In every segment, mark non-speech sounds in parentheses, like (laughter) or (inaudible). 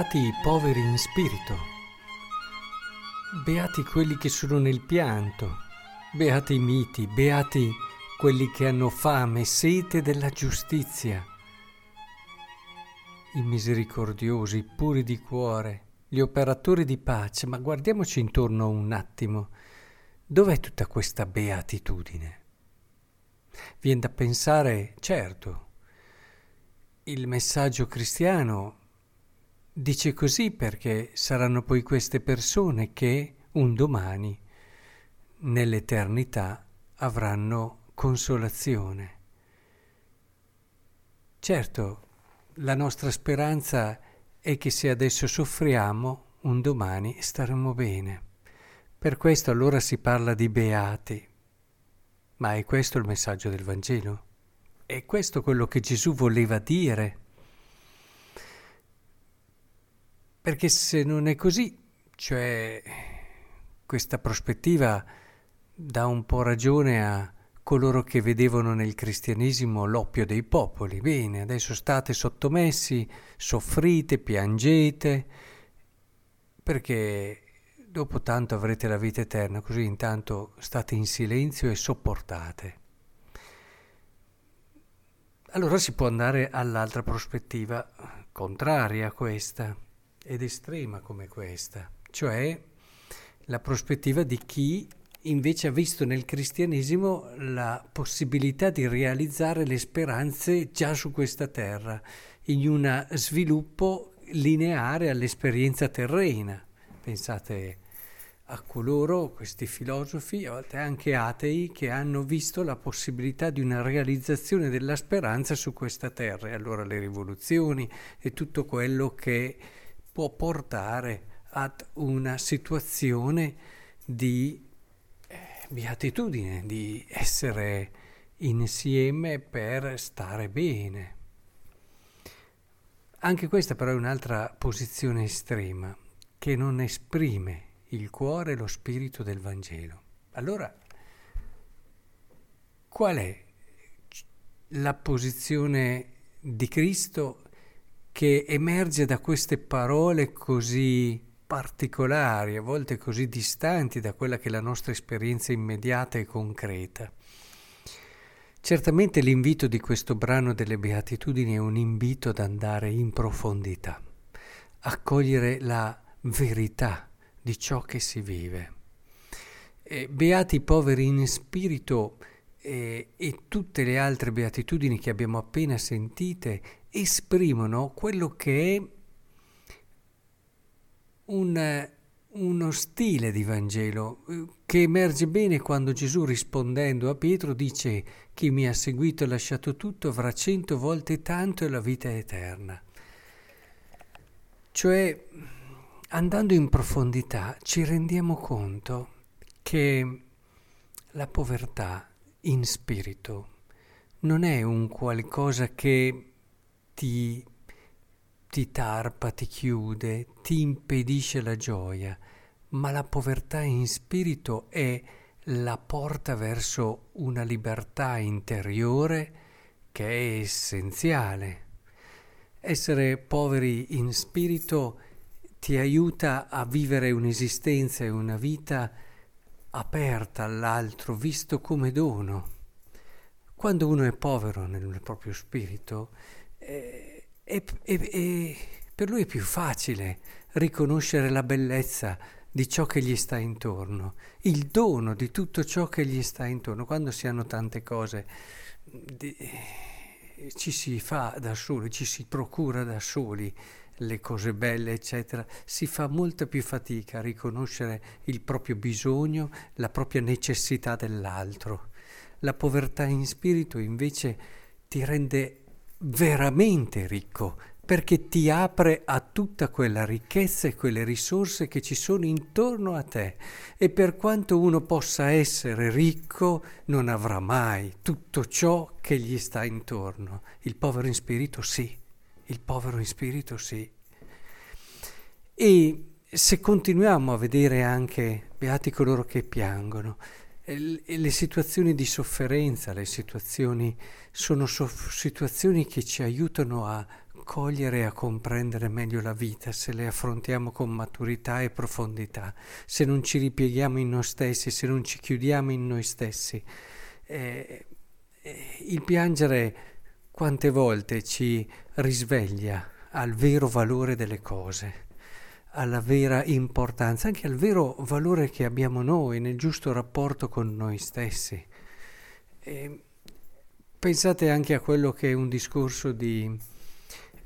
Beati i poveri in spirito, beati quelli che sono nel pianto, beati i miti, beati quelli che hanno fame sete della giustizia, i misericordiosi, i puri di cuore, gli operatori di pace, ma guardiamoci intorno un attimo, dov'è tutta questa beatitudine? Viene da pensare, certo, il messaggio cristiano dice così perché saranno poi queste persone che un domani, nell'eternità, avranno consolazione. Certo, la nostra speranza è che se adesso soffriamo, un domani staremo bene. Per questo allora si parla di beati. Ma è questo il messaggio del Vangelo? È questo quello che Gesù voleva dire? Perché se non è così, cioè questa prospettiva dà un po' ragione a coloro che vedevano nel cristianesimo l'oppio dei popoli. Bene, adesso state sottomessi, soffrite, piangete, perché dopo tanto avrete la vita eterna, così intanto state in silenzio e sopportate. Allora si può andare all'altra prospettiva, contraria a questa, ed estrema come questa, cioè la prospettiva di chi invece ha visto nel cristianesimo la possibilità di realizzare le speranze già su questa terra, in un sviluppo lineare all'esperienza terrena. Pensate a coloro, questi filosofi, a volte anche atei, che hanno visto la possibilità di una realizzazione della speranza su questa terra. E allora le rivoluzioni e tutto quello che può portare ad una situazione di eh, beatitudine, di essere insieme per stare bene. Anche questa però è un'altra posizione estrema che non esprime il cuore e lo spirito del Vangelo. Allora, qual è la posizione di Cristo che emerge da queste parole così particolari, a volte così distanti da quella che è la nostra esperienza immediata e concreta? Certamente l'invito di questo brano delle Beatitudini è un invito ad andare in profondità, a cogliere la verità di ciò che si vive. Eh, beati i poveri in spirito eh, e tutte le altre beatitudini che abbiamo appena sentite esprimono quello che è un, uno stile di Vangelo eh, che emerge bene quando Gesù rispondendo a Pietro dice chi mi ha seguito e lasciato tutto avrà cento volte tanto e la vita eterna. Cioè andando in profondità ci rendiamo conto che la povertà in spirito non è un qualcosa che ti, ti tarpa, ti chiude, ti impedisce la gioia, ma la povertà in spirito è la porta verso una libertà interiore che è essenziale. Essere poveri in spirito ti aiuta a vivere un'esistenza e una vita aperta all'altro, visto come dono. Quando uno è povero nel proprio spirito, eh, è, è, è, per lui è più facile riconoscere la bellezza di ciò che gli sta intorno, il dono di tutto ciò che gli sta intorno. Quando si hanno tante cose, di, ci si fa da soli, ci si procura da soli le cose belle, eccetera, si fa molta più fatica a riconoscere il proprio bisogno, la propria necessità dell'altro. La povertà in spirito invece ti rende veramente ricco perché ti apre a tutta quella ricchezza e quelle risorse che ci sono intorno a te e per quanto uno possa essere ricco non avrà mai tutto ciò che gli sta intorno. Il povero in spirito sì il povero in spirito sì. E se continuiamo a vedere anche beati coloro che piangono, le situazioni di sofferenza, le situazioni sono so- situazioni che ci aiutano a cogliere e a comprendere meglio la vita se le affrontiamo con maturità e profondità, se non ci ripieghiamo in noi stessi, se non ci chiudiamo in noi stessi. Eh, eh, il piangere quante volte ci risveglia al vero valore delle cose, alla vera importanza, anche al vero valore che abbiamo noi nel giusto rapporto con noi stessi. E pensate anche a quello che è un discorso di,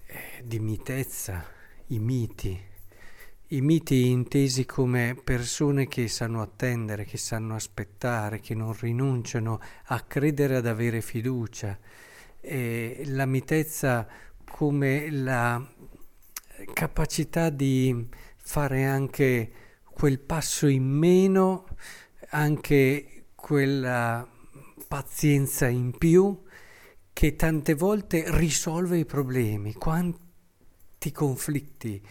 eh, di mitezza, i miti, i miti intesi come persone che sanno attendere, che sanno aspettare, che non rinunciano a credere, ad avere fiducia. E la mitezza come la capacità di fare anche quel passo in meno, anche quella pazienza in più che tante volte risolve i problemi. Quanti conflitti,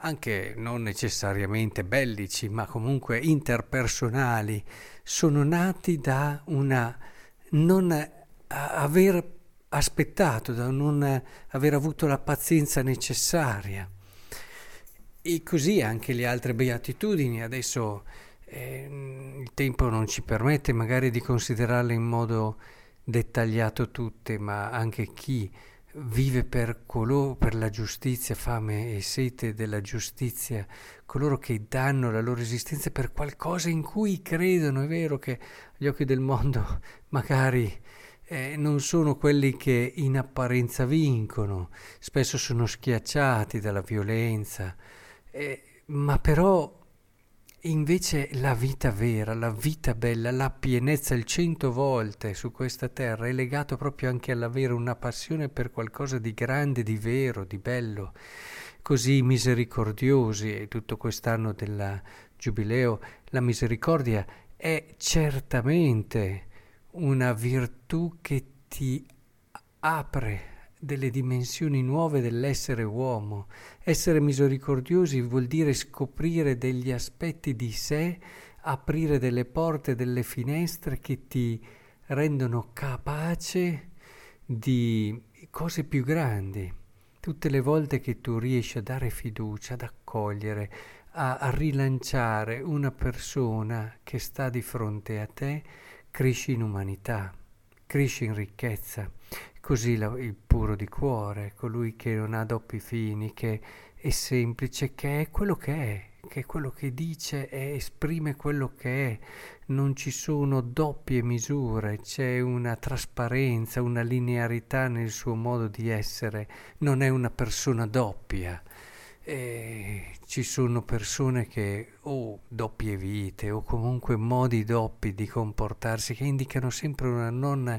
anche non necessariamente bellici, ma comunque interpersonali, sono nati da una non aver aspettato, da non aver avuto la pazienza necessaria. E così anche le altre beatitudini, adesso eh, il tempo non ci permette magari di considerarle in modo dettagliato tutte, ma anche chi vive per coloro, per la giustizia, fame e sete della giustizia, coloro che danno la loro esistenza per qualcosa in cui credono, è vero che agli occhi del mondo (laughs) magari eh, non sono quelli che in apparenza vincono, spesso sono schiacciati dalla violenza, eh, ma però invece la vita vera, la vita bella, la pienezza il cento volte su questa terra è legato proprio anche all'avere una passione per qualcosa di grande, di vero, di bello, così misericordiosi. E tutto quest'anno del giubileo la misericordia è certamente una virtù che ti apre delle dimensioni nuove dell'essere uomo. Essere misericordiosi vuol dire scoprire degli aspetti di sé, aprire delle porte, delle finestre che ti rendono capace di cose più grandi. Tutte le volte che tu riesci a dare fiducia, ad accogliere, a, a rilanciare una persona che sta di fronte a te, cresci in umanità, cresci in ricchezza. Così la, il puro di cuore, colui che non ha doppi fini, che è semplice, che è quello che è, che è quello che dice e esprime quello che è. Non ci sono doppie misure, c'è una trasparenza, una linearità nel suo modo di essere. Non è una persona doppia. E ci sono persone che o doppie vite o comunque modi doppi di comportarsi che indicano sempre una non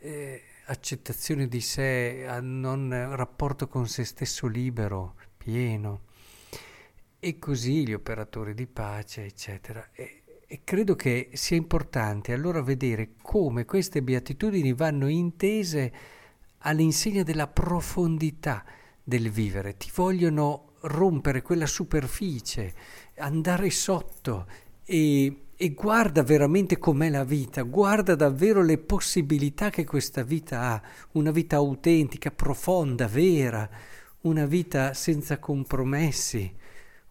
eh, accettazione di sé, a non rapporto con se stesso libero, pieno. E così gli operatori di pace, eccetera. E, e credo che sia importante allora vedere come queste beatitudini vanno intese all'insegna della profondità del vivere. Ti vogliono rompere quella superficie, andare sotto e e guarda veramente com'è la vita, guarda davvero le possibilità che questa vita ha, una vita autentica, profonda, vera, una vita senza compromessi,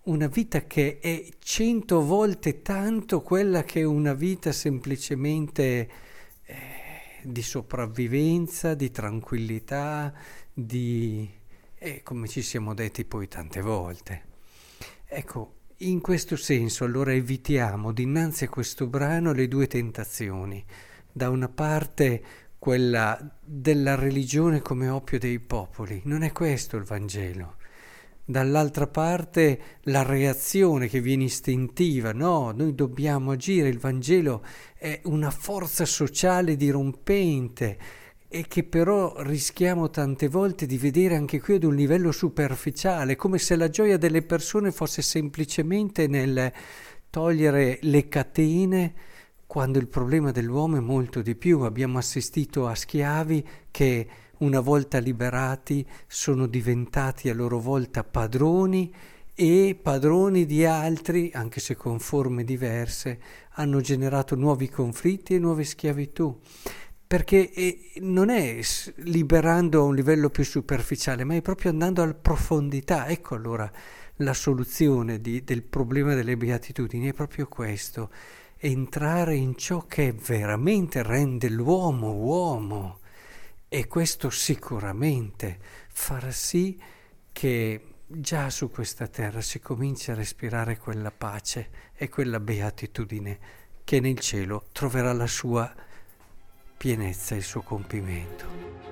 una vita che è cento volte tanto quella che è una vita semplicemente eh, di sopravvivenza, di tranquillità, di... Eh, come ci siamo detti poi tante volte. Ecco, in questo senso allora evitiamo dinanzi a questo brano le due tentazioni. Da una parte quella della religione come oppio dei popoli, non è questo il Vangelo. Dall'altra parte la reazione che viene istintiva, no, noi dobbiamo agire, il Vangelo è una forza sociale dirompente, e che però rischiamo tante volte di vedere anche qui ad un livello superficiale, come se la gioia delle persone fosse semplicemente nel togliere le catene, quando il problema dell'uomo è molto di più. Abbiamo assistito a schiavi che una volta liberati sono diventati a loro volta padroni e padroni di altri, anche se con forme diverse, hanno generato nuovi conflitti e nuove schiavitù perché non è liberando a un livello più superficiale, ma è proprio andando alla profondità. Ecco allora la soluzione di, del problema delle beatitudini è proprio questo, entrare in ciò che veramente rende l'uomo uomo e questo sicuramente farà sì che già su questa terra si cominci a respirare quella pace e quella beatitudine che nel cielo troverà la sua pienezza il suo compimento.